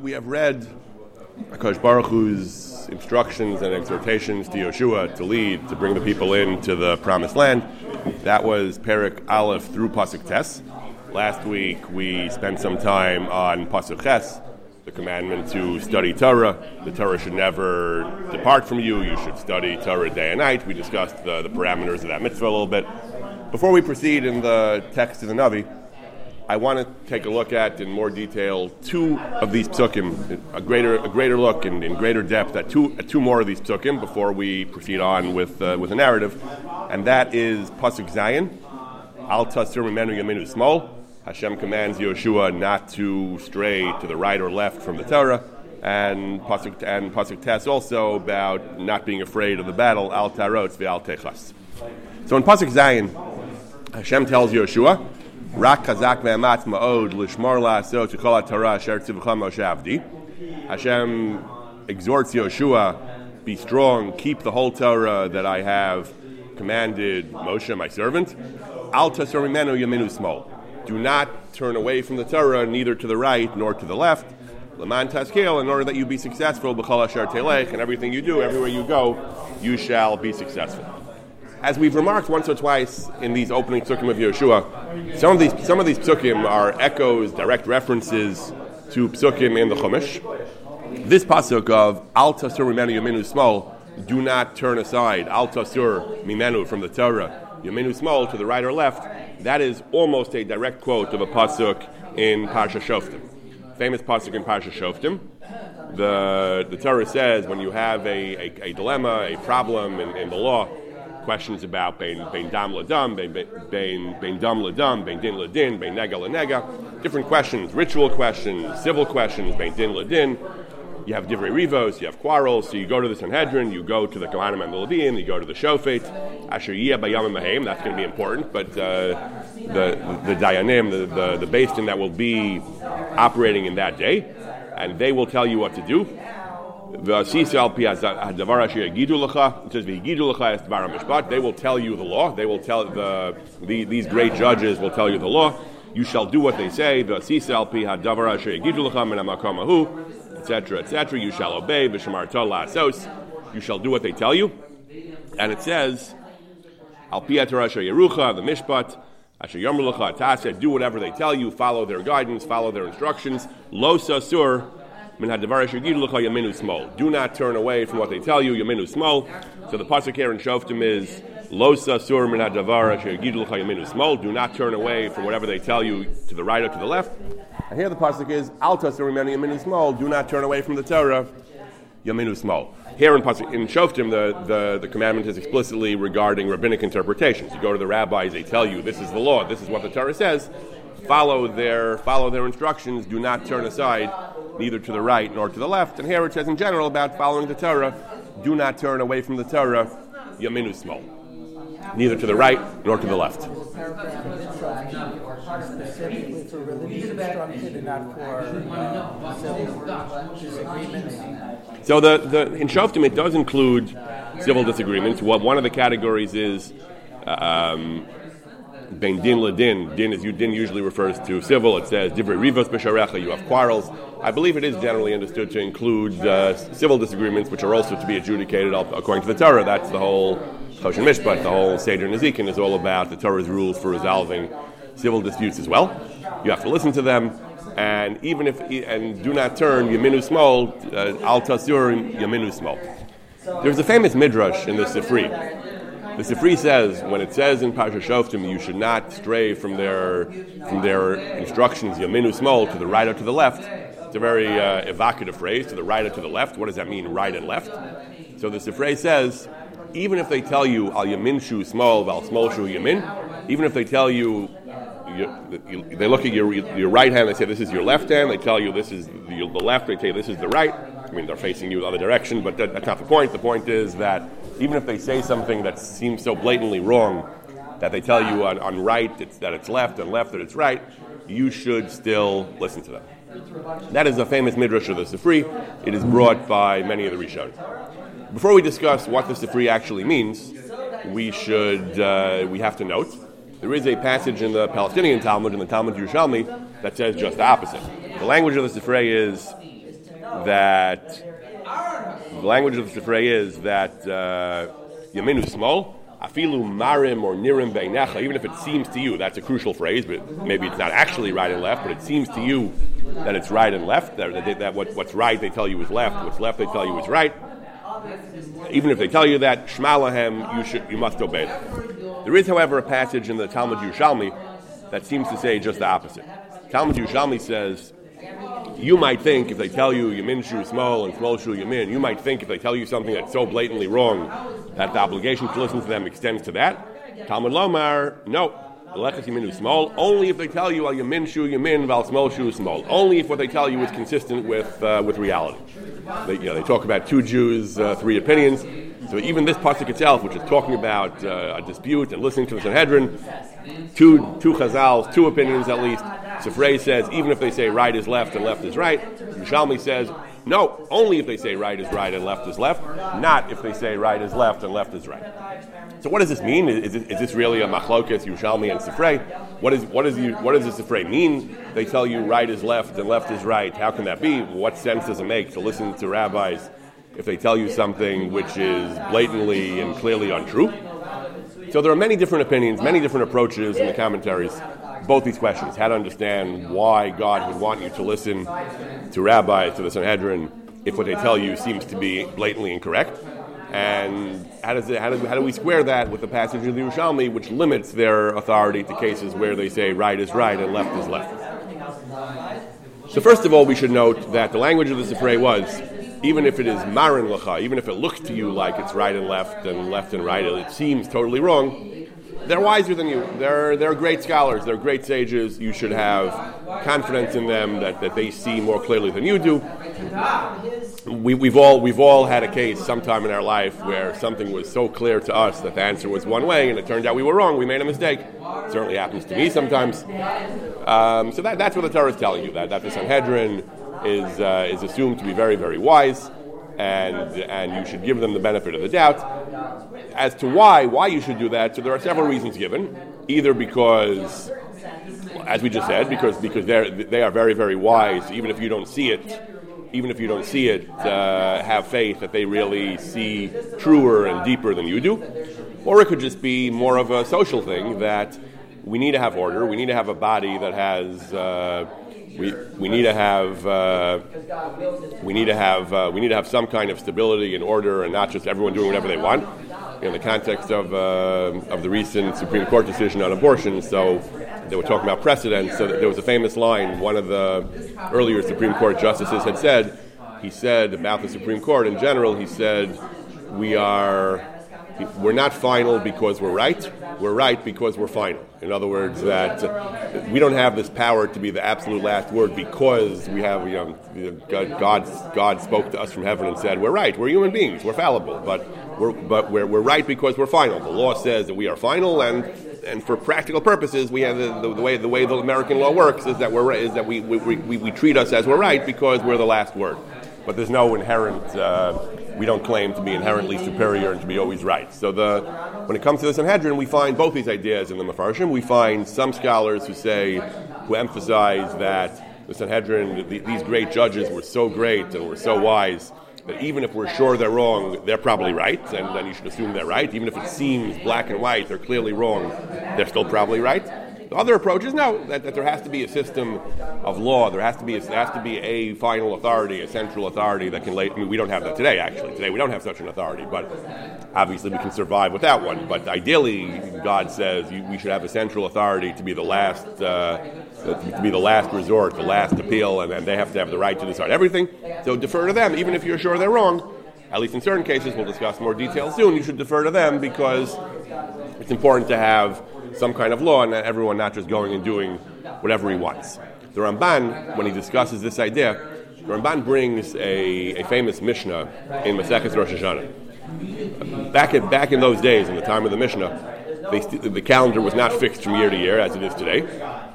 we have read Akash Baruch Hu's instructions and exhortations to Yehoshua to lead, to bring the people into the promised land. That was Perek Aleph through Pasuk Tes. Last week we spent some time on Pasuk Ches, the commandment to study Torah. The Torah should never depart from you. You should study Torah day and night. We discussed the, the parameters of that mitzvah a little bit. Before we proceed in the text of the Navi, I want to take a look at in more detail two of these psukim, a greater a greater look and in greater depth at two at two more of these psukim before we proceed on with uh, with a narrative, and that is pasuk Zayin, Al Tasur Mimenu Yaminu Smol. Hashem commands Yehoshua not to stray to the right or left from the Torah, and pasuk and pasuk Tes also about not being afraid of the battle. Al Ta'arotz Al Techas. So in pasuk Zayin, Hashem tells Yehoshua. Rak Chazak ve'amatz ma'od lishmor la'asot chol Torah asher tzivcha Moshe. Hashem exhorts Yehoshua, be strong, keep the whole Torah that I have commanded Moshe, my servant. Al tasor mimenu yaminu smol. Do not turn away from the Torah, neither to the right nor to the left. Laman taskel, in order that you be successful, b'chol asher telech, and everything you do, everywhere you go, you shall be successful as we've remarked once or twice in these opening psukim of Yehoshua, some of these some of these psukim are echoes, direct references to psukim in the Chumash. This pasuk of Al Tasur Mimenu Yaminu Smol, do not turn aside Al Tasur Mimenu from the Torah Yaminu Smol to the right or left. That is almost a direct quote of a pasuk in Parsha Shoftim, famous pasuk in Parsha Shoftim. The the Torah says when you have a, a, a dilemma, a problem in, in the law questions about bein, bein dam ladam, bein, bein, bein dam ladam, bein din ladin, bein nega lanega. Different questions, ritual questions, civil questions, bein din La Din. You have divrei rivos, you have quarrels. So you go to the Sanhedrin, you go to the Kohanim and the Levim, you go to the Shofet, Asher Yiyah Bayam Mahem. That's going to be important, but uh, the the Dayanim, the the, the Beis that will be operating in that day, and they will tell you what to do. They will tell you the law. They will tell the, the these great judges will tell you the law. You shall do what they say. Etc. Etc. You shall obey. You shall do what they tell you. And it says, Al Yerucha, the Mishpat. Do whatever they tell you, follow their guidance, follow their instructions. Lo Sasur, do not turn away from what they tell you. Yaminu smol. So the pasuk here in Shoftim is Lo sasur min hadavara shegidu yaminu smol. Do not turn away from whatever they tell you to the right or to the left. And here the pasuk is Al tasur yaminu smol. Do not turn away from the Torah. Yaminu smol. Here in, pasuk, in Shoftim, the, the, the commandment is explicitly regarding rabbinic interpretations. You go to the rabbis, they tell you this is the law, this is what the Torah says. Follow their follow their instructions. Do not turn aside neither to the right nor to the left. And here it says in general about following the Torah, do not turn away from the Torah, yaminu smol, neither to the right nor to the left. So the, the in Shoftim it does include civil disagreements. What one of the categories is um, ben din ladin. Din Din is din usually refers to civil. It says divrei rivas b'sharecha. You have quarrels. I believe it is generally understood to include uh, civil disagreements, which are also to be adjudicated according to the Torah. That's the whole Choshen Mishpat. The whole Seder Nezikin is all about the Torah's rules for resolving civil disputes as well. You have to listen to them. And even if and do not turn yaminu smol uh, al tasur yaminu smol. There's a famous midrash in the Sifri the Sifri says when it says in Parsha Shoftim you should not stray from their from their instructions Yaminu smol to the right or to the left. It's a very uh, evocative phrase to the right or to the left. What does that mean, right and left? So the Sifrei says even if they tell you al yamin shu smol al smol shu yamin, even if they tell you, you, they look at your your right hand, they say this is your left hand. They tell you this is the, the left. They say this is the right. I mean, they're facing you the other direction, but that, that's not the point. The point is that even if they say something that seems so blatantly wrong, that they tell you on, on right it's, that it's left and left that it's right, you should still listen to them. That is a famous midrash of the Sifri. It is brought by many of the Rishon. Before we discuss what the Sifri actually means, we should uh, we have to note there is a passage in the Palestinian Talmud in the Talmud Yerushalmi that says just the opposite. The language of the Sifrei is that the language of the Sifrei is that uh, Yaminu smol, afilu marim or nirim beinecha, even if it seems to you, that's a crucial phrase, but maybe it's not actually right and left, but it seems to you that it's right and left, that, that, that what, what's right they tell you is left, what's left they tell you is right. Even if they tell you that, shmalahem, you should, you must obey them. There is, however, a passage in the Talmud Yerushalmi that seems to say just the opposite. Talmud Yerushalmi says, you might think if they tell you Yamin shu smol and smol shu Yamin, you might think if they tell you something that's so blatantly wrong that the obligation to listen to them extends to that. Talmud Lomar, no. Leches Yamin smol, only if they tell you Al Yamin shu Yamin, Val smol shu smol. Only if what they tell you is consistent with, uh, with reality. They, you know, they talk about two Jews, uh, three opinions. So even this pasuk itself, which is talking about uh, a dispute and listening to the Sanhedrin, two two chazals, two opinions at least. Sifrei says even if they say right is left and left is right. Yerushalmi says no, only if they say right is right and left is left, not if they say right is left and left is right. So what does this mean? Is, is, is this really a machlokas Yerushalmi and Sifrei? What is what is what does the Sifrei mean? They tell you right is left and left is right. How can that be? What sense does it make to listen to rabbis? if they tell you something which is blatantly and clearly untrue. So there are many different opinions, many different approaches in the commentaries. Both these questions: how to understand why God would want you to listen to rabbis, to the Sanhedrin, if what they tell you seems to be blatantly incorrect, and how does it, how do, how do we square that with the passage of the Yerushalmi, which limits their authority to cases where they say right is right and left is left? So first of all, we should note that the language of the Sifrei was even if it is marin lacha, even if it looks to you like it's right and left and left and right, it seems totally wrong. They're wiser than you. They're, they're great scholars. They're great sages. You should have confidence in them that, that they see more clearly than you do. We, we've, all, we've all had a case sometime in our life where something was so clear to us that the answer was one way and it turned out we were wrong. We made a mistake. It certainly happens to me sometimes. Um, so that, that's what the Torah is telling you, that, that the Sanhedrin is, uh, is assumed to be very, very wise, and, and you should give them the benefit of the doubt. As to why, why you should do that, so there are several reasons given. Either because, as we just said, because, because they're, they are very, very wise, even if you don't see it, even if you don't see it, uh, have faith that they really see truer and deeper than you do. Or it could just be more of a social thing that we need to have order, we need to have a body that has. Uh, we, we need to have uh, we need to have uh, we need to have some kind of stability and order, and not just everyone doing whatever they want. In the context of uh, of the recent Supreme Court decision on abortion, so they were talking about precedent. So there was a famous line one of the earlier Supreme Court justices had said. He said about the Supreme Court in general. He said we are we're not final because we're right. We're right because we're final. In other words, that uh, we don't have this power to be the absolute last word because we have, you know, God, God, spoke to us from heaven and said, "We're right. We're human beings. We're fallible, but we're but we're, we're right because we're final." The law says that we are final, and and for practical purposes, we have the, the, the way the way the American law works is that we're is that we we, we, we treat us as we're right because we're the last word. But there's no inherent. Uh, we don't claim to be inherently superior and to be always right. So the, when it comes to the Sanhedrin, we find both these ideas in the Mefarshim. We find some scholars who say, who emphasize that the Sanhedrin, the, these great judges were so great and were so wise that even if we're sure they're wrong, they're probably right, and then you should assume they're right. Even if it seems black and white, they're clearly wrong, they're still probably right. The other approach is no, that, that there has to be a system of law. There has to be a, has to be a final authority, a central authority that can lay. I mean, we don't have that today. Actually, today we don't have such an authority, but obviously we can survive without one. But ideally, God says you, we should have a central authority to be the last, uh, to be the last resort, the last appeal, and, and they have to have the right to decide everything. So defer to them, even if you're sure they're wrong. At least in certain cases, we'll discuss more details soon. You should defer to them because it's important to have some kind of law and everyone not just going and doing whatever he wants. The Ramban, when he discusses this idea, the Ramban brings a, a famous Mishnah in Masechet Rosh Hashanah. Back in, back in those days, in the time of the Mishnah, they, the calendar was not fixed from year to year as it is today.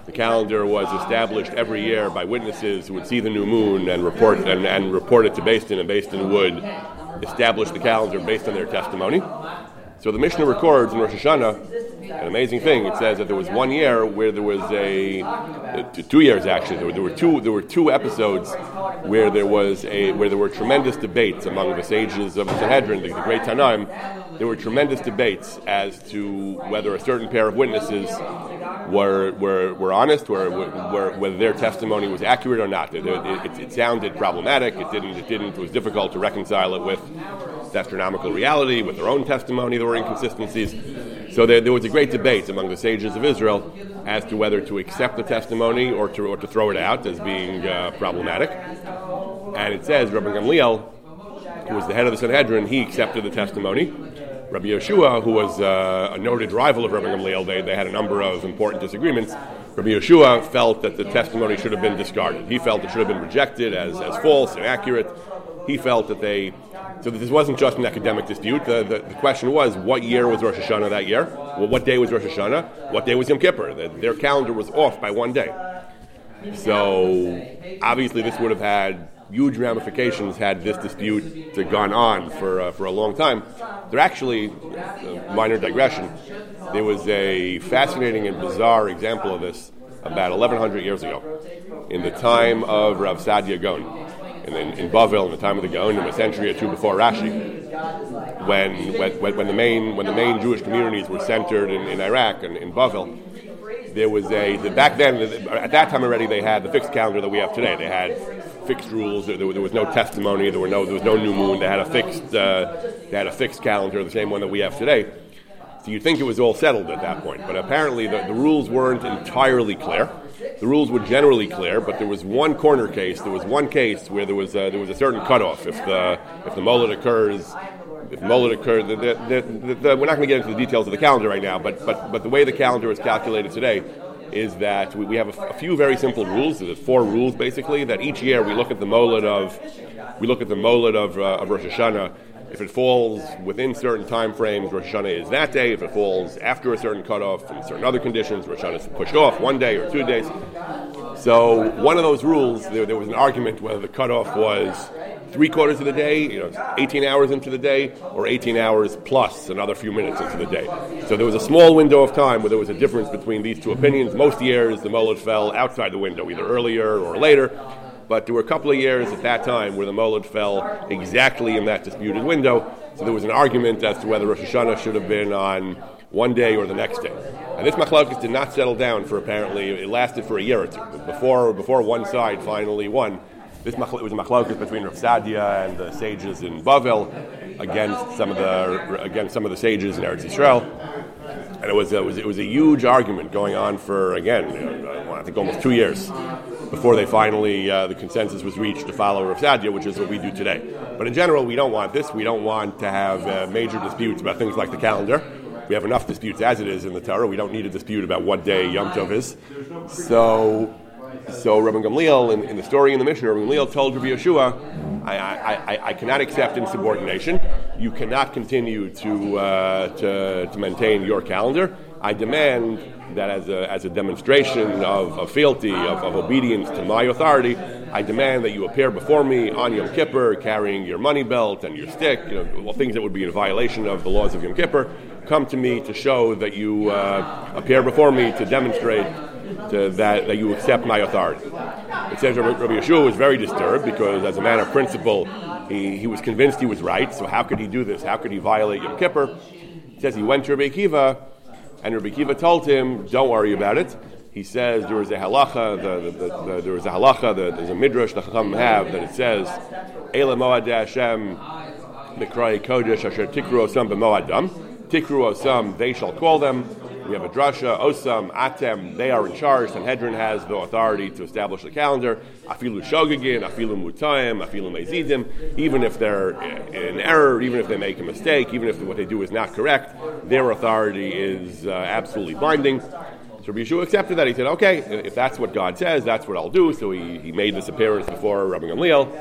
The calendar was established every year by witnesses who would see the new moon and report and, and report it to Beis Din, and Beis Din would establish the calendar based on their testimony. So the Mishnah records in Rosh Hashanah an amazing thing. It says that there was one year where there was a, uh, two years actually. There were, there were two there were two episodes where there was a where there were tremendous debates among the sages of the Sanhedrin, the, the great Tanaim. There were tremendous debates as to whether a certain pair of witnesses were were, were honest, were, were, whether their testimony was accurate or not. It, it, it, sounded problematic. It didn't. It didn't. It was difficult to reconcile it with astronomical reality, with their own testimony. There were inconsistencies. So there, there, was a great debate among the sages of Israel as to whether to accept the testimony or to, or to throw it out as being uh, problematic. And it says Rabbi Gamliel, who was the head of the Sanhedrin, he accepted the testimony. Rabbi Yehoshua, who was uh, a noted rival of Rabbi Gamliel, they, they had a number of important disagreements. Rabbi Yehoshua felt that the testimony should have been discarded. He felt it should have been rejected as, as false, inaccurate. He felt that they so this wasn't just an academic dispute. The, the, the, question was, what year was Rosh Hashanah that year? Well, what day was Rosh Hashanah? What day was Yom Kippur? The, their calendar was off by one day. So obviously, this would have had huge ramifications had this dispute gone on for, uh, for a long time. There actually, uh, minor digression, there was a fascinating and bizarre example of this about 1100 years ago in the time of Rav Sadia Gaon in, in, in Bavel in the time of the Gaonim, a century or two before Rashi, when, when, when, the main when the main Jewish communities were centered in, in Iraq and in Bavel, there was a the, back then at that time already they had the fixed calendar that we have today. They had fixed rules. There, there was no testimony. There were no there was no new moon. They had a fixed uh, they had a fixed calendar, the same one that we have today. So you'd think it was all settled at that point, but apparently the, the rules weren't entirely clear the rules were generally clear, but there was one corner case. There was one case where there was a, there was a certain cutoff. If the if the molad occurs, if molad occurs, the, the, the, we're not going to get into the details of the calendar right now. But but but the way the calendar is calculated today is that we, we have a, few very simple rules. There's four rules basically. That each year we look at the molad of we look at the molad of, uh, of Rosh Hashanah if it falls within certain time frames, Rosh Hashanah is that day. If it falls after a certain cutoff in certain other conditions, Rosh Hashanah is pushed off one day or two days. So one of those rules, there, there was an argument whether the cutoff was three quarters of the day, you know, 18 hours into the day, or 18 hours plus another few minutes into the day. So there was a small window of time where there was a difference between these two opinions. Most years, the molad fell outside the window, either earlier or later. But there were a couple of years at that time where the Molad fell exactly in that disputed window. So there was an argument as to whether Rosh Hashanah should have been on one day or the next day. And this machlokes did not settle down for apparently, it lasted for a year or two. Before, before one side finally won, this machl- was a machlokes between Rav Sadia and the sages in Bavel against some of the, against some of the sages in Eretz Yisrael. And it was, it was, it was a huge argument going on for, again, I think almost two years before they finally, uh, the consensus was reached to follow Rav Sadia, which is what we do today. But in general, we don't want this. We don't want to have uh, major disputes about things like the calendar. We have enough disputes as it is in the Torah. We don't need a dispute about what day Yom Tov is. So, so Rabbi Gamliel, in, in the story in the Mishnah, Rabbi Gamliel told Rabbi Yehoshua, I, I, I, I, cannot accept insubordination. You cannot continue to, uh, to, to maintain your calendar. I demand that as a, as a demonstration of, of fealty, of, of, obedience to my authority, I demand that you appear before me on Yom Kippur carrying your money belt and your stick, you know, things that would be in violation of the laws of Yom Kippur. Come to me to show that you uh, appear before me to demonstrate to, that, that you accept my authority. It says Rabbi Yehoshua was very disturbed because, as a man of principle, he, he was convinced he was right. So, how could he do this? How could he violate Yom Kippur? It says he went to Rabbi Akiva and Rabbi Kiva told him, "Don't worry about it." He says there is a halacha. The, the, the, there was a halacha. there's a midrash the Chacham have that it says, "Ela moad Hashem mikrai kodesh asher tikru osam b'moadam." Tikru osam, they shall call them. We have a drasha, Osam, Atem, they are in charge. Sanhedrin has the authority to establish the calendar. Afilu Shogagin, Afilu Mutayim, Afilu Mezidim. Even if they're in error, even if they make a mistake, even if what they do is not correct, their authority is uh, absolutely binding. So Rabbi Yehoshua accepted that. He said, okay, if that's what God says, that's what I'll do. So he, he made this appearance before Rabbi Gamliel.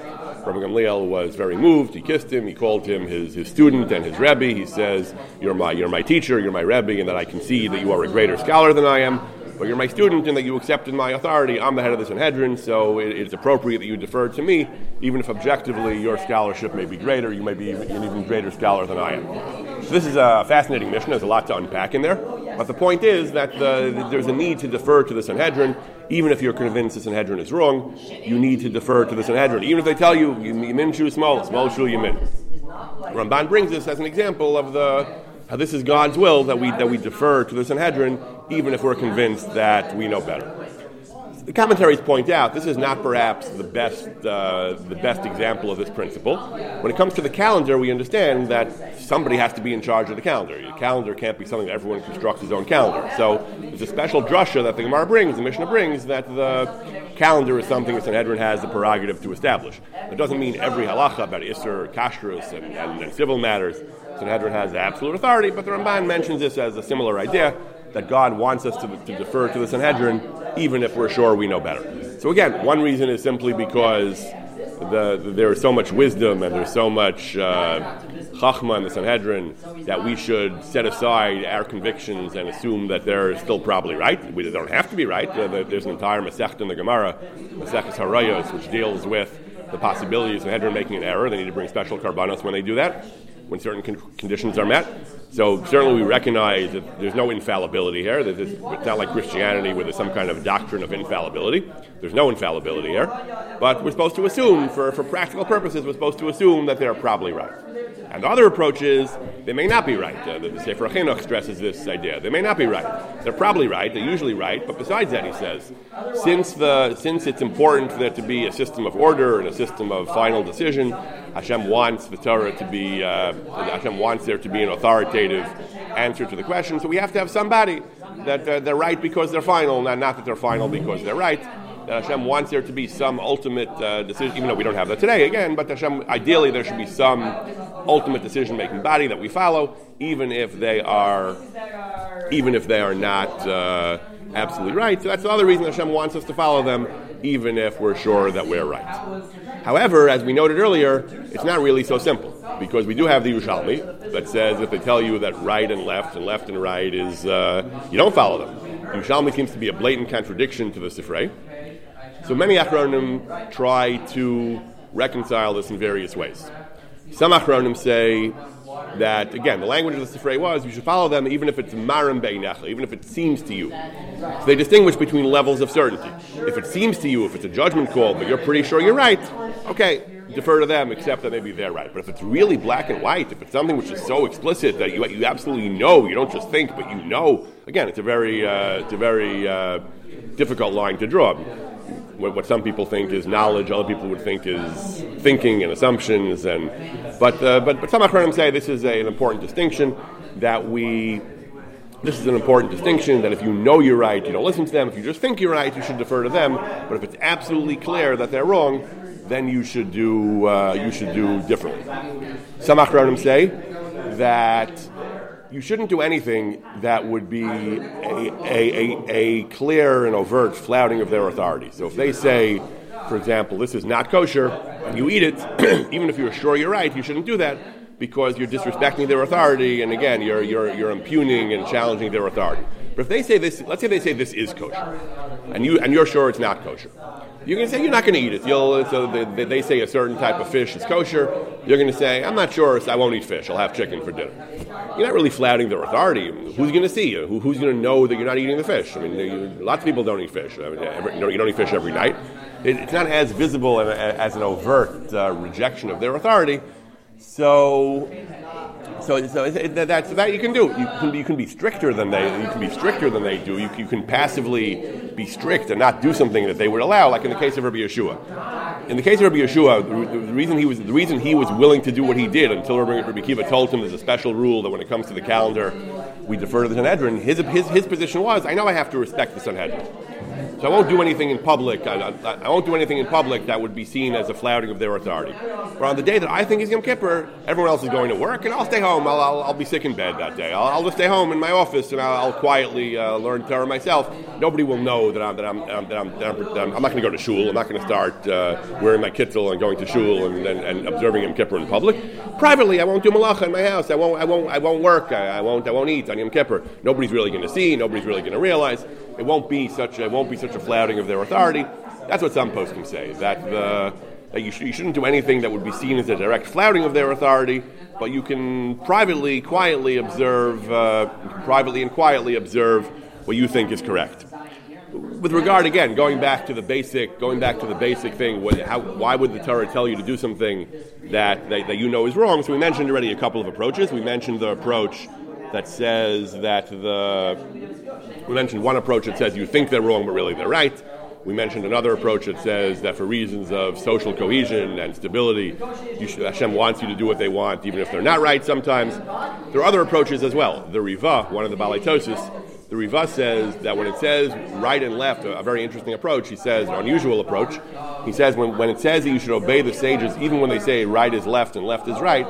Rabbi Gamliel was very moved. He kissed him. He called him his, his student and his Rebbe. He says, you're my, you're my teacher, you're my Rebbe, and that I can see that you are a greater scholar than I am. But you're my student and that you accepted my authority. I'm the head of the Sanhedrin, so it, it's appropriate that you defer to me, even if objectively your scholarship may be greater. You may be an even greater scholar than I am. So this is a fascinating Mishnah. There's a lot to unpack in there. But the point is that the, there's a need to defer to the Sanhedrin, even if you're convinced the Sanhedrin is wrong. You need to defer to the Sanhedrin, even if they tell you Yamin Shu Smol, Smol Shu Yamin. Ramban brings this as an example of the how this is God's will that we that we defer to the Sanhedrin, even if we're convinced that we know better the commentaries point out this is not perhaps the best, uh, the best example of this principle. When it comes to the calendar, we understand that somebody has to be in charge of the calendar. The calendar can't be something that everyone constructs his own calendar. So there's a special drasha that the Gemara brings, the Mishnah brings, that the calendar is something that Sanhedrin has the prerogative to establish. It doesn't mean every halacha about Isser, Kashrus, and, and, and civil matters Sanhedrin has absolute authority, but the Ramban mentions this as a similar idea that God wants us to, to defer to the Sanhedrin, even if we're sure we know better. So again, one reason is simply because the, the, there is so much wisdom and there's so much uh, chachma in the Sanhedrin that we should set aside our convictions and assume that they're still probably right. We don't have to be right. There's an entire Masech in the Gemara, Masech Horayos, which deals with the possibility of Sanhedrin making an error. They need to bring special karbanos when they do that, when certain con- conditions are met. So certainly we recognize that there's no infallibility here. it's not like Christianity where there's some kind of doctrine of infallibility. There's no infallibility here. But we're supposed to assume, for, for practical purposes, we're supposed to assume that they're probably right. And the other approach is they may not be right. Uh, the, the Sefer Chinuch stresses this idea. They may not be right. They're probably right. They're usually right. But besides that, he says, since the since it's important for there to be a system of order and a system of final decision, Hashem wants the Torah to be. Uh, Hashem wants there to be an authoritative answer to the question. So we have to have somebody that uh, they're right because they're final, not, not that they're final because they're right that Hashem wants there to be some ultimate uh, decision, even though we don't have that today again, but Hashem, ideally there should be some ultimate decision making body that we follow, even if they are, even if they are not uh, absolutely right. So that's the other reason Hashem wants us to follow them, even if we're sure that we're right. However, as we noted earlier, it's not really so simple because we do have the Yerushalmi that says if they tell you that right and left and left and right is uh, you don't follow them. The Yerushalmi seems to be a blatant contradiction to the Sifrei. So many Achronim try to reconcile this in various ways. Some Achronim say that, again, the language of the Sifrei was you should follow them even if it's marim beinecha, even if it seems to you. So they distinguish between levels of certainty. If it seems to you, if it's a judgment call, but you're pretty sure you're right, okay, defer to them, except that maybe they're right. But if it's really black and white, if it's something which is so explicit that you, you absolutely know, you don't just think, but you know, again, it's a very, uh, it's a very uh, difficult line to draw what, what, some people think is knowledge, other people would think is thinking and assumptions. And but uh, but but some Achronim say this is a, an important distinction that we. This is an important distinction that if you know you're right, you don't listen to them. If you just think you're right, you should defer to them. But if it's absolutely clear that they're wrong, then you should do uh, you should do differently. Some Achronim say that you shouldn't do anything that would be a, a, a, a, clear and overt flouting of their authority. So if they say, for example, this is not kosher, and you eat it, even if you're sure you're right, you shouldn't do that because you're disrespecting their authority, and again, you're, you're, you're impugning and challenging their authority. But if they say this, let's say they say this is kosher, and, you, and you're sure it's not kosher, you're going to say you're not going to eat it. You'll, so they, they, say a certain type of fish is kosher. You're going to say, I'm not sure. I won't eat fish. I'll have chicken for dinner. You're not really flouting their authority. Who's going to see you? Who, who's going to know that you're not eating the fish? I mean, you, lots of people don't eat fish. Every, you, don't, eat fish every night. It, it's not as visible as an overt uh, rejection of their authority. So so, so that's that you can do. You can, you can be stricter than they. You can be stricter than they do. You, you can passively be strict and not do something that they would allow, like in the case of Rabbi Yehoshua. In the case of Rabbi Yehoshua, the, the reason he was the reason he was willing to do what he did until Rabbi, Rabbi Kiva told him there's a special rule that when it comes to the calendar, we defer to the Sanhedrin. His, his, his position was, I know I have to respect the Sanhedrin. So I won't do anything in public. I, I, I, won't do anything in public that would be seen as a flouting of their authority. But on the day that I think is Yom Kippur, everyone else is going to work, and I'll stay home. I'll, I'll, I'll be sick in bed that day. I'll, I'll, just stay home in my office, and I'll, I'll quietly uh, learn Torah myself. Nobody will know that I'm that I'm that I'm, that I'm, that I'm, I'm not going to go to shul. I'm not going to start uh, wearing my kittel and going to shul and, and, and, observing Yom Kippur in public. Privately, I won't do malacha in my house. I won't I won't I won't work. I, I won't I won't eat on Yom Kippur. Nobody's really going to see. Nobody's really going to realize. It won't be such a, it won't be such a flouting of their authority. That's what some poskim say. That the that you, sh- you shouldn't do anything that would be seen as a direct flouting of their authority, but you can privately, quietly observe, uh, privately and quietly observe what you think is correct. With regard, again, going back to the basic, going back to the basic thing, what, how, why would the Torah tell you to do something that, that, that you know is wrong? So we mentioned already a couple of approaches. We mentioned the approach that says that the we mentioned one approach that says you think they're wrong, but really they're right. We mentioned another approach that says that for reasons of social cohesion and stability, should, Hashem wants you to do what they want, even if they're not right sometimes. There are other approaches as well. The Riva, one of the Baalei Tosfos, the Riva says that when it says right and left, a, a, very interesting approach, he says, an unusual approach, he says when, when it says that you should obey the sages, even when they say right is left and left is right,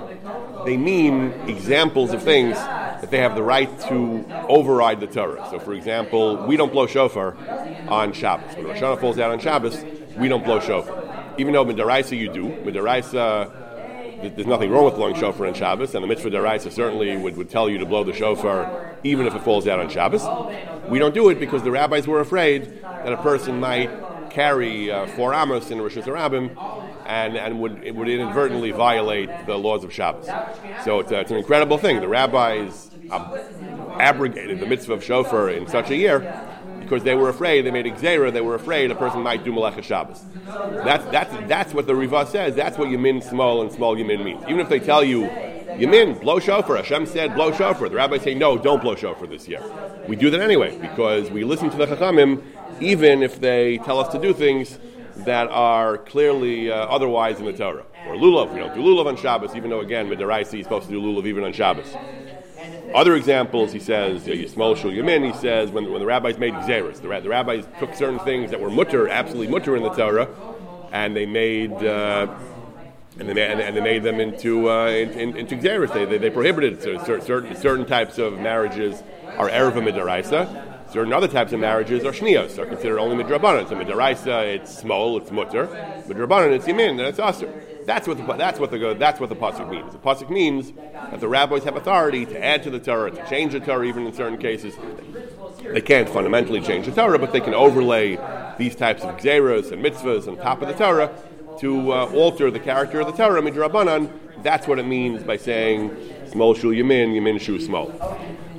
they mean examples of things that they have the right to override the Torah. So, for example, we don't blow shofar on Shabbos. When Rosh Hashanah falls out on Shabbos, we don't blow shofar. Even though Midaraisa you do. Midaraisa, uh, there's nothing wrong with blowing shofar on Shabbos, and the mitzvah deraisa certainly would, would tell you to blow the shofar even if it falls out on Shabbos. We don't do it because the rabbis were afraid that a person might carry uh, four amos in Rosh Hashanah and, and would, would inadvertently violate the laws of Shabbos. So it's, a, it's an incredible thing. The rabbis abrogated the mitzvah of shofar in such a year because they were afraid, they made a they were afraid a person might do Malach Shabbos. That's, that's, that's what the Riva says. That's what Yamin smol and smol Yamin means. Even if they tell you, Yamin, blow shofar. Hashem said, blow shofar. The rabbis say, no, don't blow shofar this year. We do that anyway because we listen to the Chachamim even if they tell us to do things that are clearly uh, otherwise in the Torah. Or lulav, we don't do lulav on Shabbos, even though again, Midaraisi is supposed to do lulav even on Shabbos. Other examples, he says, Yismol Shul Yamin, he says, when, when the rabbis made Xeris, the, the, rabbis took certain things that were mutter, absolutely mutter in the Torah, and they made. Uh, and they, made, and, they made them into uh, in, into Xeris. They, they, they prohibited certain certain types of marriages are erva midaraisa, Certain other types of marriages are shnios, are considered only midrabanan. So midaraisa, it's smol, it's mutter. Midrabanan, it's yamin, and it's aser. That's what the that's what the that's what the pasuk means. The pasuk means that the rabbis have authority to add to the Torah, to change the Torah, even in certain cases. They can't fundamentally change the Torah, but they can overlay these types of xeros and mitzvahs on top of the Torah to uh, alter the character of the Torah. Midrabanan. That's what it means by saying smol shul yamin, yamin shu smol.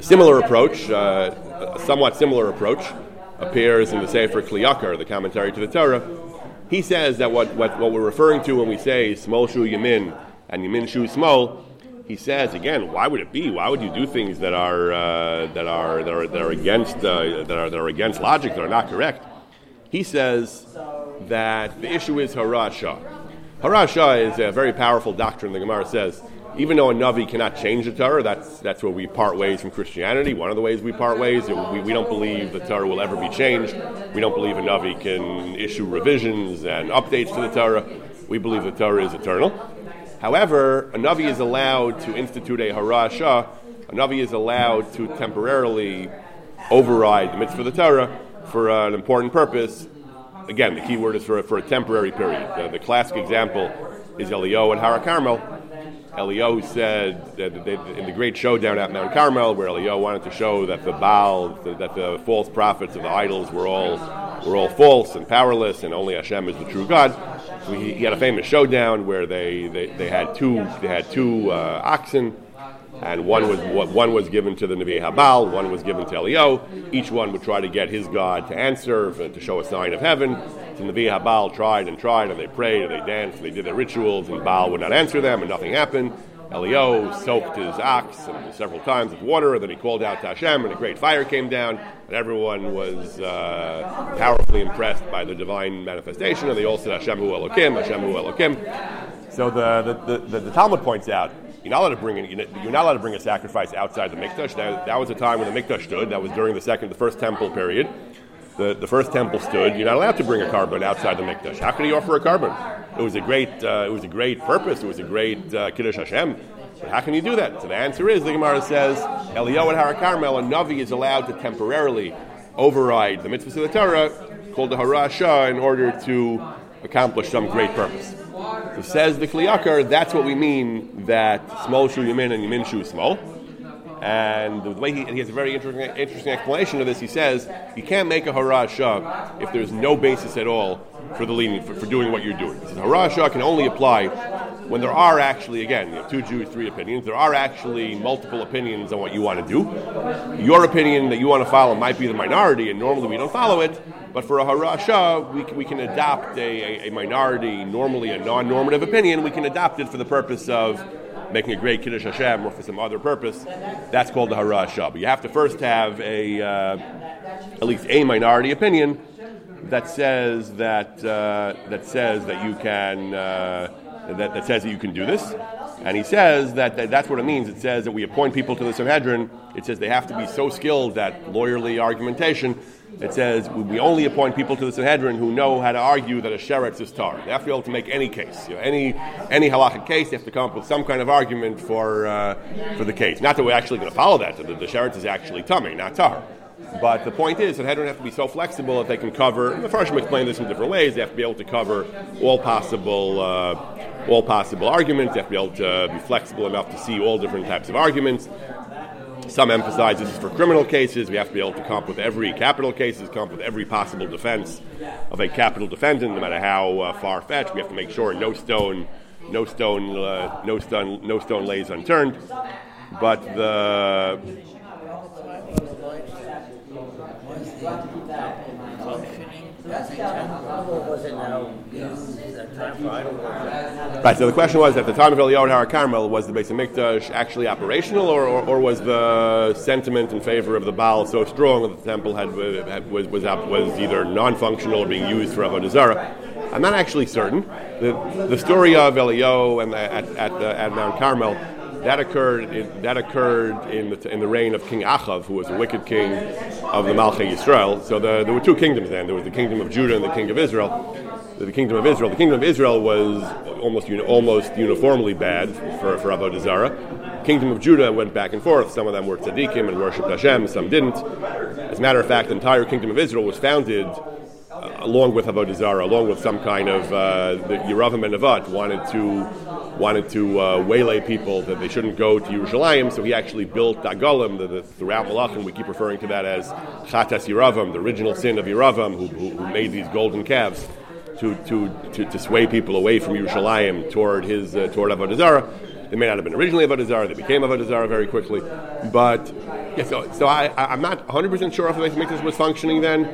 Similar approach. Uh, a somewhat similar approach appears in the Sefer Kli Yakar, the commentary to the Torah. He says that what, what, what we're referring to when we say smol shu yamin and yamin shu smol, he says again, why would it be? Why would you do things that are uh, that are that are that are against uh, that are that are against logic that are not correct? He says that the issue is harasha. Harasha is a very powerful doctrine. The Gemara says even though a Navi cannot change the Torah, that's, that's where we part ways from Christianity. One of the ways we part ways, it, we, we don't believe the Torah will ever be changed. We don't believe a Navi can issue revisions and updates to the Torah. We believe the Torah is eternal. However, a Navi is allowed to institute a Harasha. A Navi is allowed to temporarily override the mitzvah of the Torah for an important purpose. Again, the key word is for, for a temporary period. The, the classic example is Eliyahu and Har Carmel Eliyahu said that they, in the great showdown at Mount Carmel, where Eliyahu wanted to show that the Baal, that the false prophets of the idols were all were all false and powerless, and only Hashem is the true God. So he, he had a famous showdown where they, they, they had two they had two uh, oxen, and one was one was given to the Nevi Habal, one was given to Eliyahu. Each one would try to get his God to answer, to show a sign of heaven. So Nevi Habal tried and tried, and they prayed and they danced and they did their rituals, and Baal would not answer them, and nothing happened. Eliyahu soaked his ox several times with water, and then he called out to Hashem, and a great fire came down, and everyone was uh, powerfully impressed by the divine manifestation, and they all said Hashem Hu Elokim, Hashem Hu Elokim. So the, the, the, the, Talmud points out you're not allowed to bring you're not allowed to bring a sacrifice outside the mikdash. That, that was a time when the mikdash stood. That was during the second, the first temple period the, the first temple stood, you're not allowed to bring a korban outside the mikdash. How could he offer a korban? It was a great, uh, it was a great purpose. It was a great uh, kiddush Hashem. But how can you do that? So the answer is, the Gemara says, Eliyahu at Har Carmel, a navi is allowed to temporarily override the mitzvahs of the Torah, called the Harasha, in order to accomplish some great purpose. So says the Kli Yakar, that's what we mean that smol shu yamin and yamin shu smol. And the way he, he, has a very interesting, interesting explanation of this, he says you can't make a harasha if there's no basis at all for the leaning for, for doing what you're doing. He says can only apply when there are actually, again, you two Jews, three opinions. There are actually multiple opinions on what you want to do. Your opinion that you want to follow might be the minority, and normally we don't follow it. But for a harasha, we we can adopt a, a, a minority, normally a non-normative opinion. We can adopt it for the purpose of making a great Kiddush Hashem or for some other purpose, that's called the Harasha. But you have to first have a, uh, at least a minority opinion that says that, uh, that says that you can, uh, that, that says that you can do this. And he says that, that, that's what it means. It says that we appoint people to the Sanhedrin. It says they have to be so skilled at lawyerly argumentation it says we only appoint people to the Sanhedrin who know how to argue that a sheretz is tar. They have to be able to make any case, you know, any any halachic case. They have to come up with some kind of argument for uh, for the case. Not that we're actually going to follow that. The, the sheretz is actually tummy, not tar. But the point is, Sanhedrin have to be so flexible that they can cover. The Farshim explain this in different ways. They have to be able to cover all possible uh, all possible arguments. They have to be able to be flexible enough to see all different types of arguments. Some emphasize this is for criminal cases. We have to be able to come up with every capital cases, come up with every possible defense of a capital defendant, no matter how uh, far fetched. We have to make sure no stone, no stone, uh, no stone, no stone lays unturned. But the Right, so the question was, at the time of Eliyahu Har Carmel, was the Beis Hamikdash actually operational, or, or, or, was the sentiment in favor of the Baal so strong that the temple had, had was, was, was either non-functional or being used for Avodah Zarah? I'm not actually certain. The, the story of Eliyahu and at, at, at Mount Carmel that occurred. In, that occurred in the, in the reign of King Achav, who was a wicked king of the Malchei Yisrael. So the, there were two kingdoms then. There was the kingdom of Judah and the king of Israel. The, kingdom of Israel. The kingdom of Israel was almost almost uniformly bad for for Avodah Zarah. Kingdom of Judah went back and forth. Some of them were tzaddikim and worshipped Hashem. Some didn't. As a matter of fact, the entire kingdom of Israel was founded uh, along with Avodah Zarah, along with some kind of uh, the Yeravam and Nevat wanted to wanted to uh, waylay people that they shouldn't go to Yerushalayim, so he actually built Dagolim, the, the, throughout Malachim, we keep referring to that as Chatas Yeravam, the original sin of Yeravam, who, who, who, made these golden calves to, to, to, to, sway people away from Yerushalayim toward his uh, toward Avodah Zarah. They may not have been originally Avodah Zarah, they became Avodah Zarah very quickly. But, yeah, so, so I, I'm not 100% sure if the Mikdash was functioning then.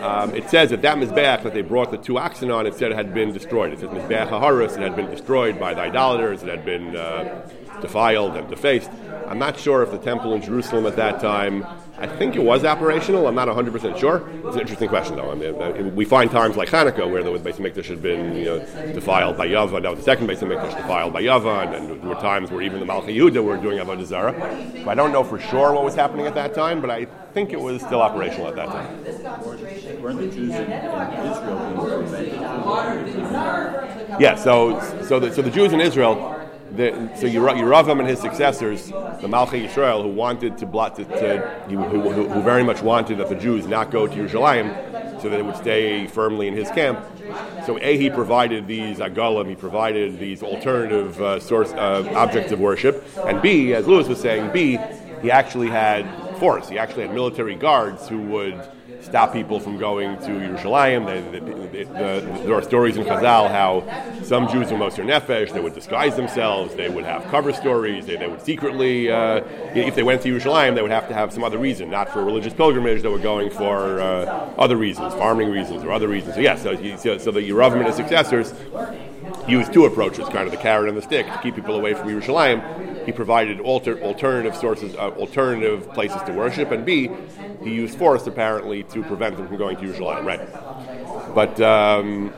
Um, it says that that Mizbeach that they brought the two oxen on, it said it had been destroyed. It says Mizbeach HaHaris, it had been destroyed by the idolaters, it had been uh, defiled and defaced. I'm not sure if the temple in Jerusalem at that time I think it was operational. I'm not 100% sure. It's an interesting question, though. I mean, we find times like Hanukkah where the Beis Hamikdash had been you know, defiled by Yava. Now the second Beis Hamikdash defiled by Yava, and, and, there were times where even the Yehuda were doing Avodah Zarah. So I don't know for sure what was happening at that time, but I think it was still operational at that time. Weren't the Jews in, Israel Yeah, so, so, the, so the Jews in Israel the, so Yeravam and his successors, the Malchei Yisrael, who wanted to blot to, to who, who, who, very much wanted that the Jews not go to Yerushalayim, so that they would stay firmly in his camp. So a he provided these agalim, he provided these alternative uh, source uh, objects of worship, and b, as Lewis was saying, b he actually had force. He actually had military guards who would stop people from going to Yerushalayim. They, there are stories in Chazal how some Jews were Moser Nefesh, they would disguise themselves, they would have cover stories, they, would secretly, uh, if they went to Yerushalayim, they would have to have some other reason, not for religious pilgrimage, they were going for uh, other reasons, farming reasons or other reasons. So, yes, so, so, so the Yeravam and his successors used two approaches, kind of the carrot and the stick, to keep people away from Yerushalayim. He provided alter, alternative sources, uh, alternative places to worship, and B, he used force apparently to prevent them from going to Yerushalayim. Right, but. Um,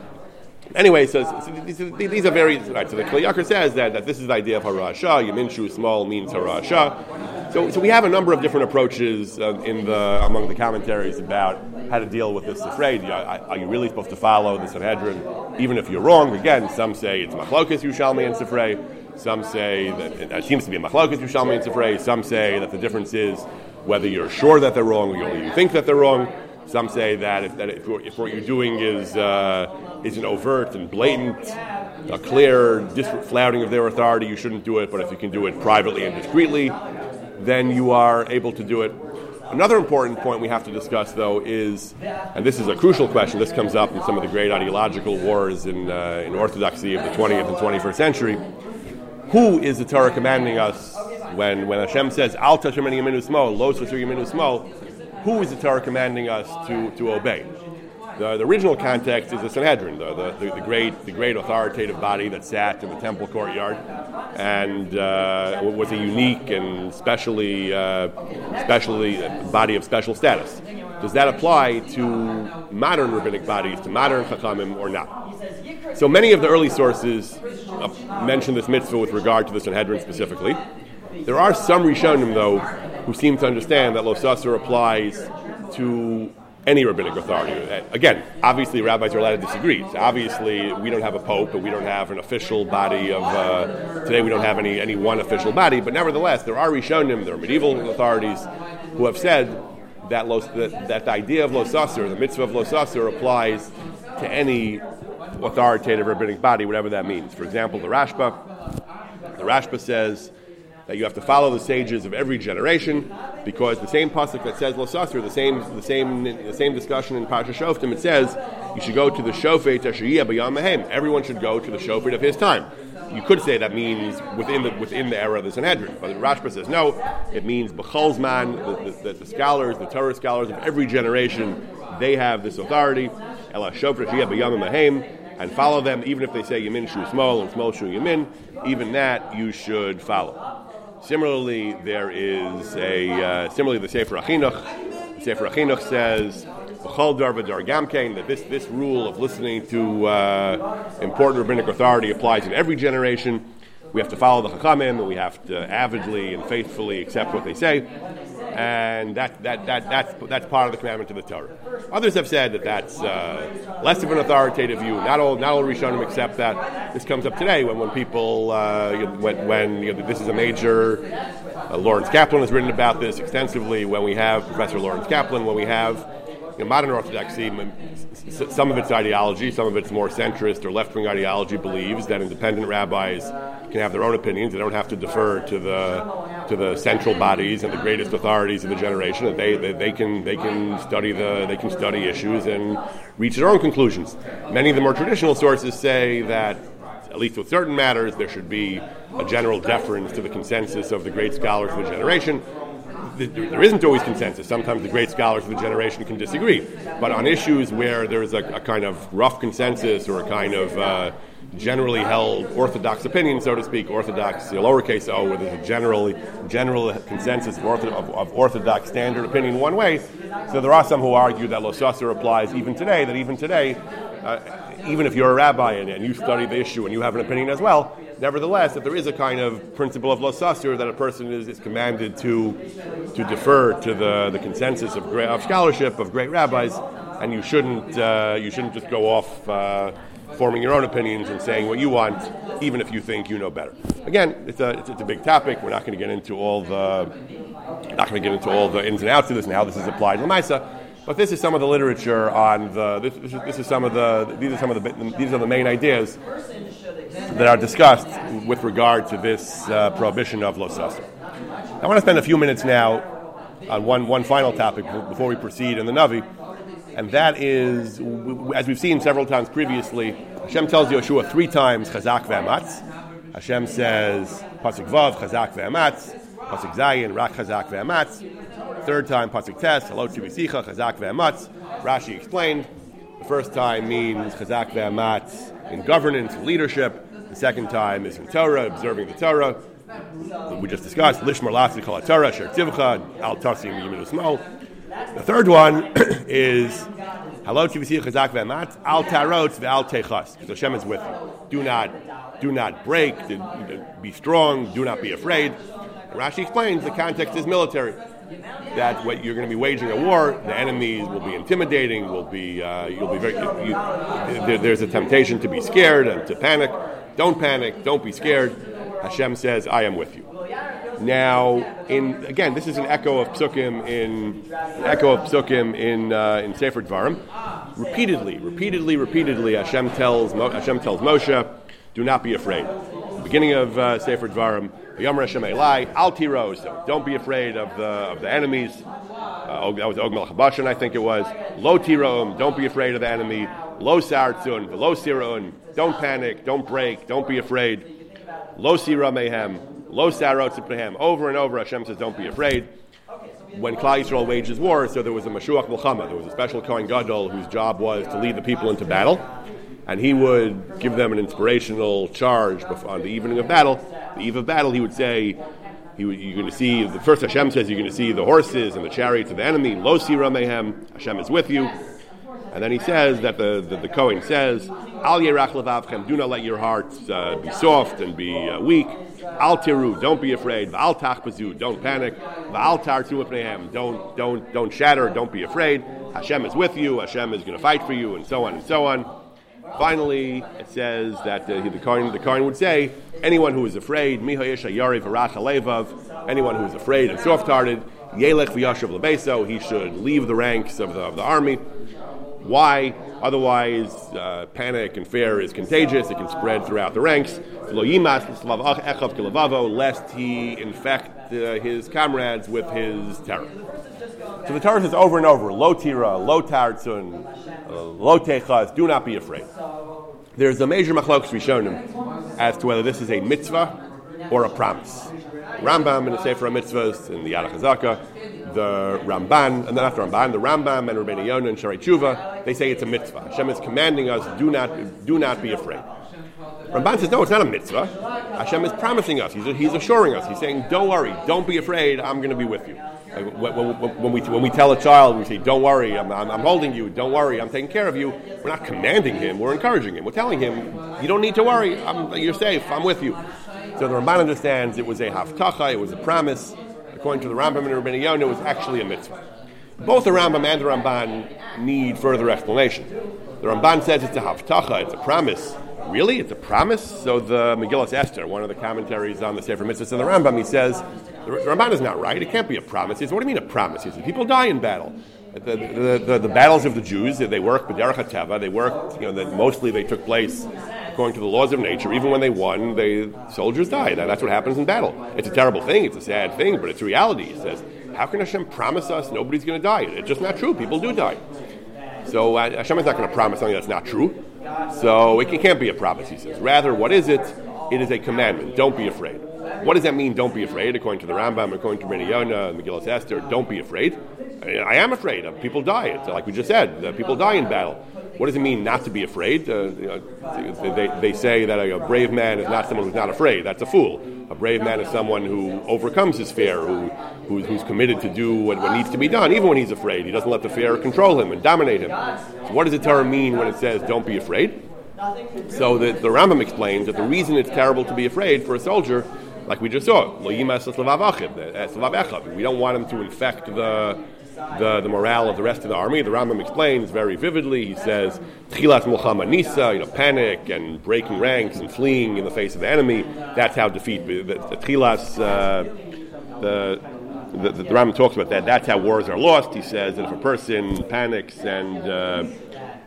Anyway, so, so these, these, are very right. So the Kli Yakar says that, that this is the idea of harasha. Yaminshu smol means harasha. So, so we have a number of different approaches uh, in the among the commentaries about how to deal with this afraid. Are, are you really supposed to follow the Sanhedrin, even if you're wrong? Again, some say it's machlokas Yerushalmi and Sifrei. Some say that it, seems to be a machlokas Yerushalmi and Sifrei. Some say that the difference is whether you're sure that they're wrong or you think that they're wrong. Some say that if, that if, if what you're doing is, uh, is an overt and blatant, a clear disflouting of their authority, you shouldn't do it. But if you can do it privately and discreetly, then you are able to do it. Another important point we have to discuss, though, is, and this is a crucial question, this comes up in some of the great ideological wars in, uh, in Orthodoxy of the 20th and 21st century. Who is the Torah commanding us when, when Hashem says, Al Tashem Yaminu Smo, Lo Yaminu Smo? Who is the Torah commanding us to, to obey? The, the, original context is the Sanhedrin, the, the, the, great, the great authoritative body that sat in the temple courtyard and uh, was a unique and specially, uh, specially body of special status. Does that apply to modern rabbinic bodies, to modern chachamim, or not? So many of the early sources uh, mention this mitzvah with regard to the Sanhedrin specifically. There are some Rishonim, though, who seem to understand that Losasser applies to any rabbinic authority. Again, obviously, rabbis are allowed to disagree. So obviously, we don't have a pope, and we don't have an official body of. Uh, today, we don't have any any one official body, but nevertheless, there are rishonim, there are medieval authorities who have said that los, that, that the idea of losasser, the mitzvah of losasser, applies to any authoritative rabbinic body, whatever that means. For example, the Rashba, the Rashba says that you have to follow the sages of every generation, because the same pasuk that says losasser, the same the same the same discussion in Parsha Shoftim, it says you should go to the shofet Ashiyah B'Yam. Everyone should go to the shofet of his time. You could say that means within the within the era of the Sanhedrin, but the Rashba says no. It means B'chalzman, the, the, the, scholars, the Torah scholars of every generation, they have this authority. Ela shofet Ashiyah B'Yam and follow them, even if they say Yamin Shu Smol and Smol Shu Yamin, even that you should follow. Similarly, there is a uh, similarly the Sefer HaChinuch. The Sefer HaChinuch says that this this rule of listening to uh, important rabbinic authority applies in every generation. We have to follow the Chachamim, and we have to avidly and faithfully accept what they say and that, that, that, that's, that's part of the commandment of the Torah. Others have said that that's uh, less of an authoritative view. Not all, not all Rishonim accept that. This comes up today when, when people, uh, when, when you know, this is a major, uh, Lawrence Kaplan has written about this extensively, when we have Professor Lawrence Kaplan, when we have you know, modern Orthodoxy, some of its ideology, some of its more centrist or left wing ideology believes that independent rabbis can have their own opinions. They don't have to defer to the to the central bodies and the greatest authorities of the generation. That they, they, they can they can study the they can study issues and reach their own conclusions. Many of the more traditional sources say that at least with certain matters there should be a general deference to the consensus of the great scholars of the generation there isn't always consensus. Sometimes the great scholars of the generation can disagree. But on issues where there's a, a kind of rough consensus or a kind of uh, generally held orthodox opinion, so to speak, orthodox, the lowercase o, where there's a general, general consensus of, ortho, of, of, orthodox standard opinion one way. So there are some who argue that Losasser applies even today, that even today, uh, even if you're a rabbi and, and, you study the issue and you have an opinion as well, nevertheless, if there is a kind of principle of losasir that a person is, is commanded to to defer to the, the consensus of, great, of scholarship of great rabbis, and you shouldn't uh, you shouldn't just go off uh, forming your own opinions and saying what you want, even if you think you know better. Again, it's a it's, it's a big topic. We're not going to get into all the not going to get into all the ins and outs of this and how this is applied in Lamaisa. But this is some of the literature on the. This, this, is, this is some of the. These are some of the. These are the main ideas that are discussed with regard to this uh, prohibition of losasa. I want to spend a few minutes now on one, one final topic before we proceed in the Navi, and that is, as we've seen several times previously, Hashem tells Yehoshua three times Chazak ve'amatz. Hashem says Pasuk Vav Chazak ve'amatz, Pasuk Zayin Rak Chazak ve'amatz. Third time Pasuk Tes Halot Tivisicha Chazak ve'amatz. Rashi explained. The first time means Chazak ve'amatz in governance, leadership. The second time is in Torah, observing the Torah. We just discussed Lishmar Latzi Kol Torah Sher Tivcha Al Tasim Yimin Usmo. The third one is Halot Tivisicha Chazak ve'amatz Al Ta'arotz ve'al Techas. Because Hashem is with you. Do not, do not break. Be strong. Do not be afraid. Rashi explains the context is military. That what you're going to be waging a war, the enemies will be intimidating, will be uh, you'll be very. You, there, there's a temptation to be scared and to panic. Don't panic. Don't be scared. Hashem says, "I am with you." Now, in again, this is an echo of psukim in echo of psukim in uh, in Sefer Dvarim. Repeatedly, repeatedly, repeatedly, Hashem tells Hashem tells Moshe, "Do not be afraid." Beginning of uh, Sefer Dvarim, Yom Hashem Elai, Al Tiro, so don't be afraid of the, of the enemies. Uh, that was Og Melech Bashan, I think it was. Lo tirom, don't be afraid of the enemy. Lo sartzun, lo sirun, don't panic, don't break, don't be afraid. Lo sira mehem, lo sarot Over and over, Hashem says, don't be afraid. When Klal Yisrael wages war, so there was a Mashuach Mulchama, there was a special Kohen Gadol whose job was to lead the people into battle and he would give them an inspirational charge on the evening of battle. The eve of battle, he would say, he, you're going to see, the first Hashem says, you're going to see the horses and the chariots of the enemy. Lo sira mehem, Hashem is with you. And then he says that the, the, the Kohen says, Al yerach levavchem, do not let your hearts uh, be soft and be uh, weak. Al tiru, don't be afraid. Al tachbazu, don't panic. Al tartu don't, don't, don't shatter, don't be afraid. Hashem is with you, Hashem is going to fight for you, and so on and so on. Finally, it says that uh, the Kohen, the Kohen would say, anyone who is afraid, anyone who is afraid and soft-hearted, yelech v'yashav lebeso, he should leave the ranks of the, of the army. Why? Otherwise, uh, panic and fear is contagious. It can spread throughout the ranks. Lest he infect uh, his comrades with his terror. So the Torah says over and over, lo tira, lo tartzun, uh, lo techas, do not be afraid. There's a major machlokas rishonim as to whether this is a mitzvah or a promise. Rambam in the Sefer Mitzvahs in the Yad the Ramban, and then after Ramban, the Rambam and Rabbeinu Yonah and Shaarei Teshuva, they say it's a mitzvah. Hashem is commanding us, do not, do not be afraid. Ramban says, no, it's not a mitzvah. Hashem is promising us. He's, he's assuring us. He's saying, don't worry, don't be afraid, I'm going to be with you. When, when, we, when we tell a child, we say, don't worry, I'm, I'm, I'm, holding you, don't worry, I'm taking care of you, we're not commanding him, we're encouraging him. We're telling him, you don't need to worry, I'm, you're safe, I'm with you. So the Ramban understands it was a haftacha, it was a promise. According to the Rambam and Rabbeinu Yonah, was actually a mitzvah. Both the Rambam and the Ramban need further explanation. The Ramban says it's a haftacha, it's a promise. Really? It's a promise? So the Megillah Esther, one of the commentaries on the Sefer Mitzvahs and the Rambam, he says, the Ramban is not right. It can't be a promise. He says, what do you mean a promise? He says, people die in battle. The, the, the, the battles of the Jews, they work b'derech hateva. They worked, you know, mostly they took place according to the laws of nature. Even when they won, they soldiers died. That's what happens in battle. It's a terrible thing. It's a sad thing, but it's reality. He says, how can Hashem promise us nobody's going to die? It's just not true. People do die. So uh, Hashem is not going to promise something that's not true. So it can't be a promise, he says. Rather, what is it? It is a commandment. Don't be afraid. What does that mean, don't be afraid? According to the Rambam, according to Rabbeinu Yonah, Megillah Esther, don't be afraid. I, am afraid. People die. It's like we just said, people die in battle. What does it mean not to be afraid? Uh, you know, they, they say that a, brave man is not someone who's not afraid. That's a fool. A brave man is someone who overcomes his fear, who, who's, who's committed to do what, what, needs to be done, even when he's afraid. He doesn't let the fear control him and dominate him. So what does the Torah mean when it says, don't be afraid? So the, the Rambam explains that the reason it's terrible to be afraid for a soldier like we just saw, we don't want him to infect the, the, the morale of the rest of the army. The Rambam explains very vividly. He says, "Chilat mulchama nisa," you know, panic and breaking ranks and fleeing in the face of the enemy. That's how defeat the, the, the chilas. Uh, the, the, the, the Rambam talks about that. That's how wars are lost. He says that if a person panics and uh,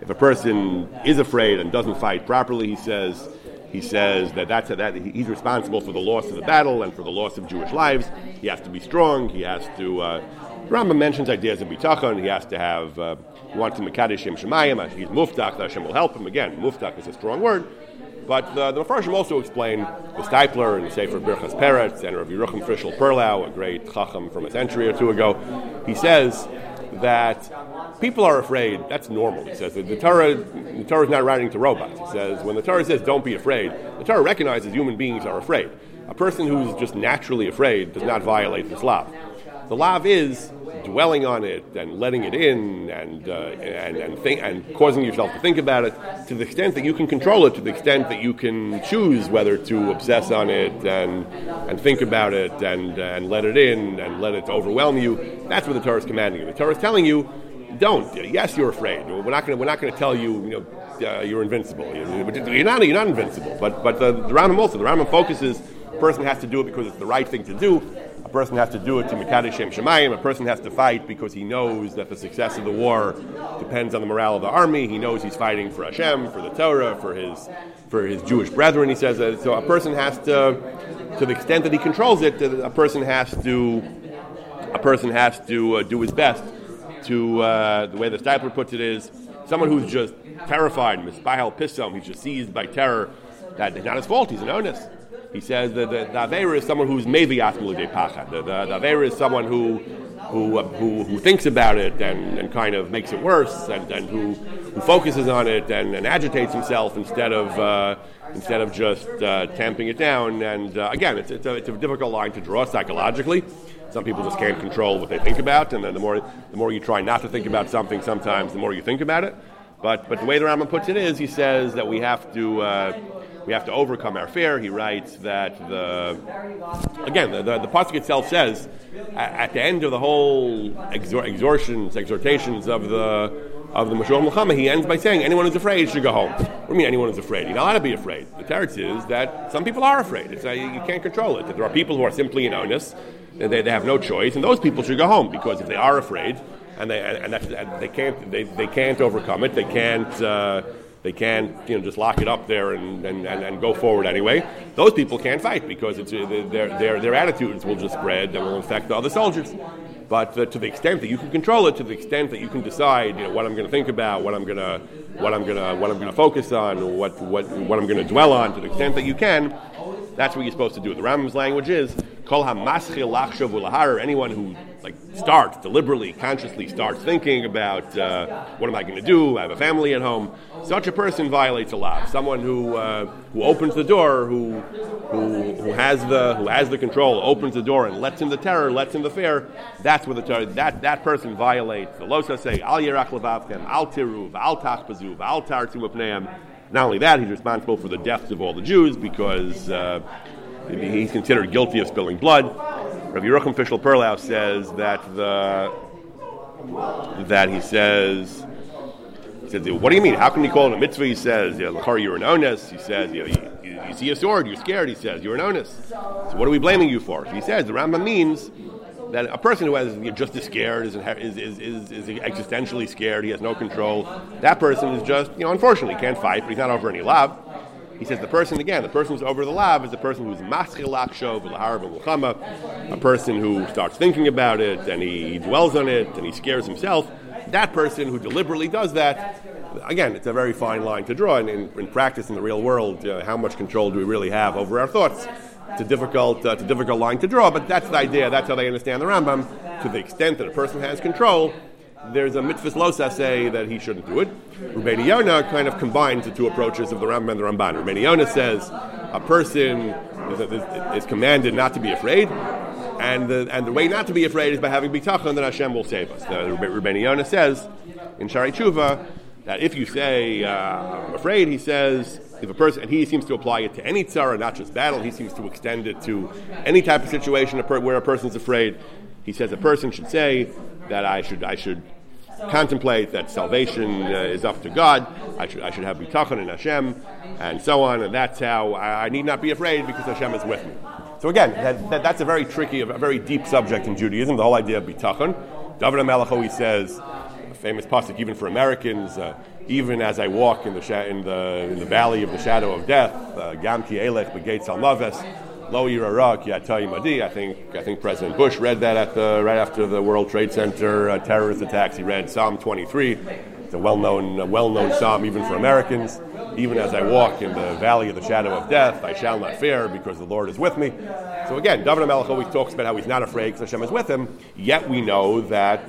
if a person is afraid and doesn't fight properly, he says he says that that's a, that he's responsible for the loss of the battle and for the loss of Jewish lives. He has to be strong. He has to. Uh, Rambam mentions ideas of bitachon. He has to have. Uh, he wants to mekadesh him shemayim. He's muftach. Hashem will help him. Again, muftach is a strong word. But uh, the Mepharshim also explain the Steipler and the Sefer Birchas Peretz and Rabbi Yerucham Fishel Perlow, a great chacham from a century or two ago. He says that people are afraid. That's normal. He says the Torah, the Torah is not writing to robots. He says when the Torah says don't be afraid, the Torah recognizes human beings are afraid. A person who's just naturally afraid does not violate this law. The lav is dwelling on it and letting it in and, uh, and, and, think, and causing yourself to think about it to the extent that you can control it, to the extent that you can choose whether to obsess on it and, and think about it and, and let it in and let it overwhelm you. That's what the Torah is commanding you. The Torah is telling you, don't. Yes, you're afraid. We're not going to. We're tell you. You know, uh, you're invincible. You're not. You're not invincible. But but the, the Rambam also. The Rambam focuses. Person has to do it because it's the right thing to do person has to do it to Mekadesh Shem Shemayim. A person has to fight because he knows that the success of the war depends on the morale of the army. He knows he's fighting for Hashem, for the Torah, for his for his Jewish brethren. He says that. So a person has to, to the extent that he controls it, a person has to a person has to uh, do his best to, uh, the way the Steipler puts it is, someone who's just terrified, mispahel pissom, he's just seized by terror, that it's not his fault, he's an onus. He says that the, the Avera is someone who's maybe asmul pachad. The, the, the Avera is someone who who, uh, who, who, thinks about it and, and kind of makes it worse and, and who, who focuses on it and, and agitates himself instead of, uh, instead of just uh, tamping it down. And uh, again, it's, it's, a, it's a difficult line to draw psychologically. Some people just can't control what they think about, and then the more, the more you try not to think about something, sometimes the more you think about it. But, but the way the Rambam puts it is, he says that we have to uh, we have to overcome our fear. He writes that the again the the, the pasuk itself says at, the end of the whole exhor- exhortations exhortations of the of the Mashal Muhammad, he ends by saying, anyone who's afraid should go home. What do you mean anyone who's afraid? You're not allowed to be afraid. The teretz is that some people are afraid. It's, you can't control it. That there are people who are simply in onus, they, they have no choice, and those people should go home because if they are afraid, and they, and, and they, can't, they, they can't overcome it, they can't... Uh, they can't, you know, just lock it up there and, and, and, and, go forward anyway. Those people can't fight because it's, uh, their, their, their attitudes will just spread and will infect the other soldiers. But uh, to the extent that you can control it, to the extent that you can decide, you know, what I'm going to think about, what I'm going to, what I'm going to, what I'm going to focus on, what, what, what I'm going to dwell on, to the extent that you can, that's what you're supposed to do. The Rambam's language is kol hamaschil. Anyone who like starts deliberately, consciously starts thinking about uh, what am I going to do? I have a family at home. Such a person violates a law. Someone who uh, who opens the door, who, who who has the who has the control, opens the door and lets in the terror, lets in the fear. That's what the terror, that that person violates the losa say al yerach levavkem, al tiruv, al tachbazuv, al tartu not only that, he's responsible for the deaths of all the Jews because uh, he's considered guilty of spilling blood. Rabbi Yerucham Fishel Perlow says that the that he says he says, what do you mean? How can you call it a mitzvah? He says, yeah, you're an onus. He says, you, you, you, see a sword, you're scared. He says, you're an onus. So what are we blaming you for? He says, the Rambam means that a person who know, just as scared is, is, is, is, is existentially scared, he has no control, that person is just, you know, unfortunately can't fight, but he's not over any love. He says the person again, the person who's over the lab is the person who's maschil lakshov a person who starts thinking about it and he, he dwells on it and he scares himself. That person who deliberately does that, again, it's a very fine line to draw. And in, in practice in the real world, uh, how much control do we really have over our thoughts? It's a difficult, uh, it's a difficult line to draw, but that's the idea. That's how they understand the Rambam. To the extent that a person has control, there's a mitzvah losa say that he shouldn't do it. Rabbeinu Yonah kind of combines the two approaches of the Rambam and the Ramban. Rabbeinu Yonah says a person is, is, commanded not to be afraid, and the, and the way not to be afraid is by having bitachon that Hashem will save us. The Rabbeinu Yonah says in Shaarei Teshuva that if you say uh, I'm afraid, he says if a person, and he seems to apply it to any tzara, not just battle, he seems to extend it to any type of situation where a person's afraid. He says a person should say that I should, I should contemplate that salvation uh, is up to God. I should, I should have bitachon in Hashem, and so on. And that's how I, I, need not be afraid because Hashem is with me. So again, that, that, that's a very tricky, a very deep subject in Judaism. The whole idea of bitachon. David always says, a famous pasuk even for Americans. Uh, even as I walk in the, in the, in the valley of the shadow of death, uh, Gam ki elech begate salmaves, lo yirarak yatay madi. I think I think President Bush read that at the right after the World Trade Center uh, terrorist attacks. He read Psalm 23. It's a well-known well-known psalm even for Americans. Even as I walk in the valley of the shadow of death, I shall not fear because the Lord is with me. So again, David HaMelech always talks about how he's not afraid because Hashem is with him. Yet we know that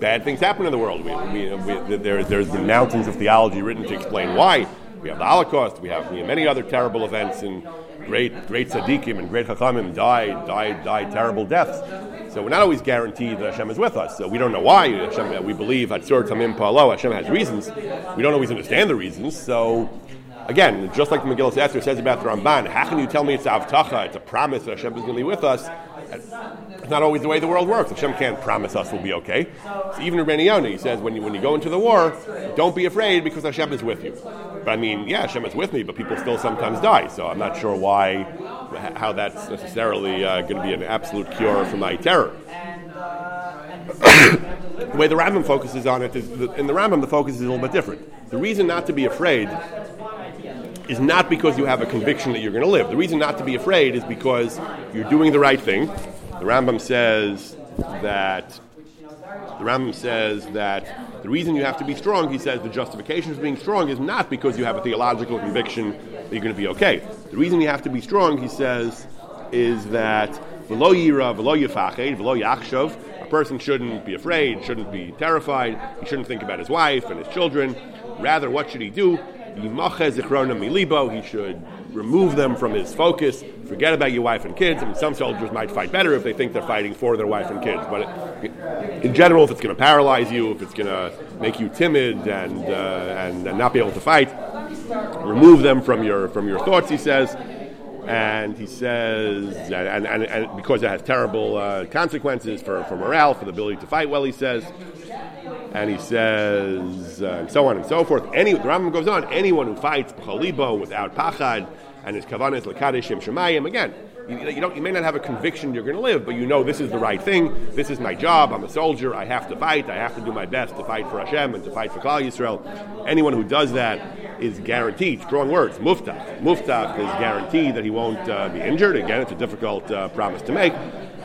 bad things happen in the world. We, we, we, there, there's been mountains of theology written to explain why. We have the Holocaust. We have many other terrible events, and great, great tzaddikim and great chachamim died, died, died terrible deaths. So we're not always guaranteed that Hashem is with us. So we don't know why Hashem, we believe Hatzur Tamim Palo. Hashem has reasons. We don't always understand the reasons. So again, just like the Megillah Esther says about the Ramban, how can you tell me it's avtacha? It's a promise that Hashem is going to be with us. It's not always the way the world works. Hashem can't promise us we'll be okay. So even Yonah, he says, when you, when you go into the war, don't be afraid because Hashem is with you. But I mean, yeah, Hashem is with me, but people still sometimes die. So I'm not sure why, how that's necessarily uh, going to be an absolute cure for my terror. the way the Rambam focuses on it is, in the Rambam, the focus is a little bit different. The reason not to be afraid is not because you have a conviction that you're going to live. The reason not to be afraid is because you're doing the right thing The Rambam says that the Rambam says that the reason you have to be strong, he says, the justification for being strong is not because you have a theological conviction that you're going to be okay. The reason you have to be strong, he says, is that v'lo yira, v'lo yifached, v'lo yachshov, a person shouldn't be afraid, shouldn't be terrified, he shouldn't think about his wife and his children. Rather, what should he do? He should remove them from his focus, forget about your wife and kids. I mean, some soldiers might fight better if they think they're fighting for their wife and kids, but it, in general, if it's going to paralyze you, if it's going to make you timid and, uh, and, and not be able to fight, remove them from your from your thoughts. He says, and he says, and, and, and because it has terrible uh, consequences for, for morale, for the ability to fight well, he says, and he says, uh, and so on and so forth. Any, the Rambam goes on, anyone who fights b'chalibo without pachad, and his kavanah is l'kadeshim shemayim, again, you, you, don't, you may not have a conviction you're going to live, but you know this is the right thing. This is my job. I'm a soldier. I have to fight. I have to do my best to fight for Hashem and to fight for Klal Yisrael. Anyone who does that is guaranteed. Strong words. Muftach. Muftach is guaranteed that he won't uh, be injured. Again, it's a difficult uh, promise to make,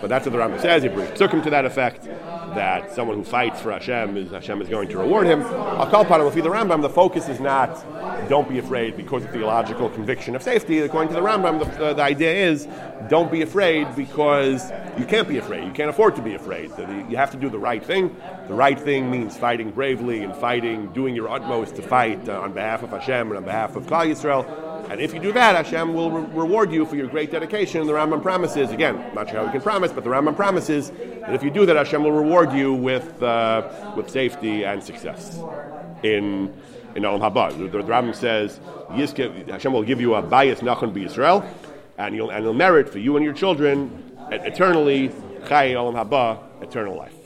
but that's what the Rambam says. He brings psukim to that effect that someone who fights for Hashem is Hashem is going to reward him. I'll call him the Rambam. The focus is not don't be afraid because of theological conviction of safety. According to the Rambam, the, uh, the idea is don't be afraid because you can't be afraid. You can't afford to be afraid. You have to do the right thing. The right thing means fighting bravely and fighting, doing your utmost to fight uh, on behalf of Hashem and on behalf of Klal Yisrael. And if you do that, Hashem will re- reward you for your great dedication. The Rambam promises, again, not sure how we can promise, but the Rambam promises that if you do that, Hashem will reward you with, uh, with safety and success in, in Olam Haba. The, the, Rambam says, Hashem will give you a bias nachon Israel, and you'll, and you'll merit for you and your children eternally, Chai Olam Haba, eternal life.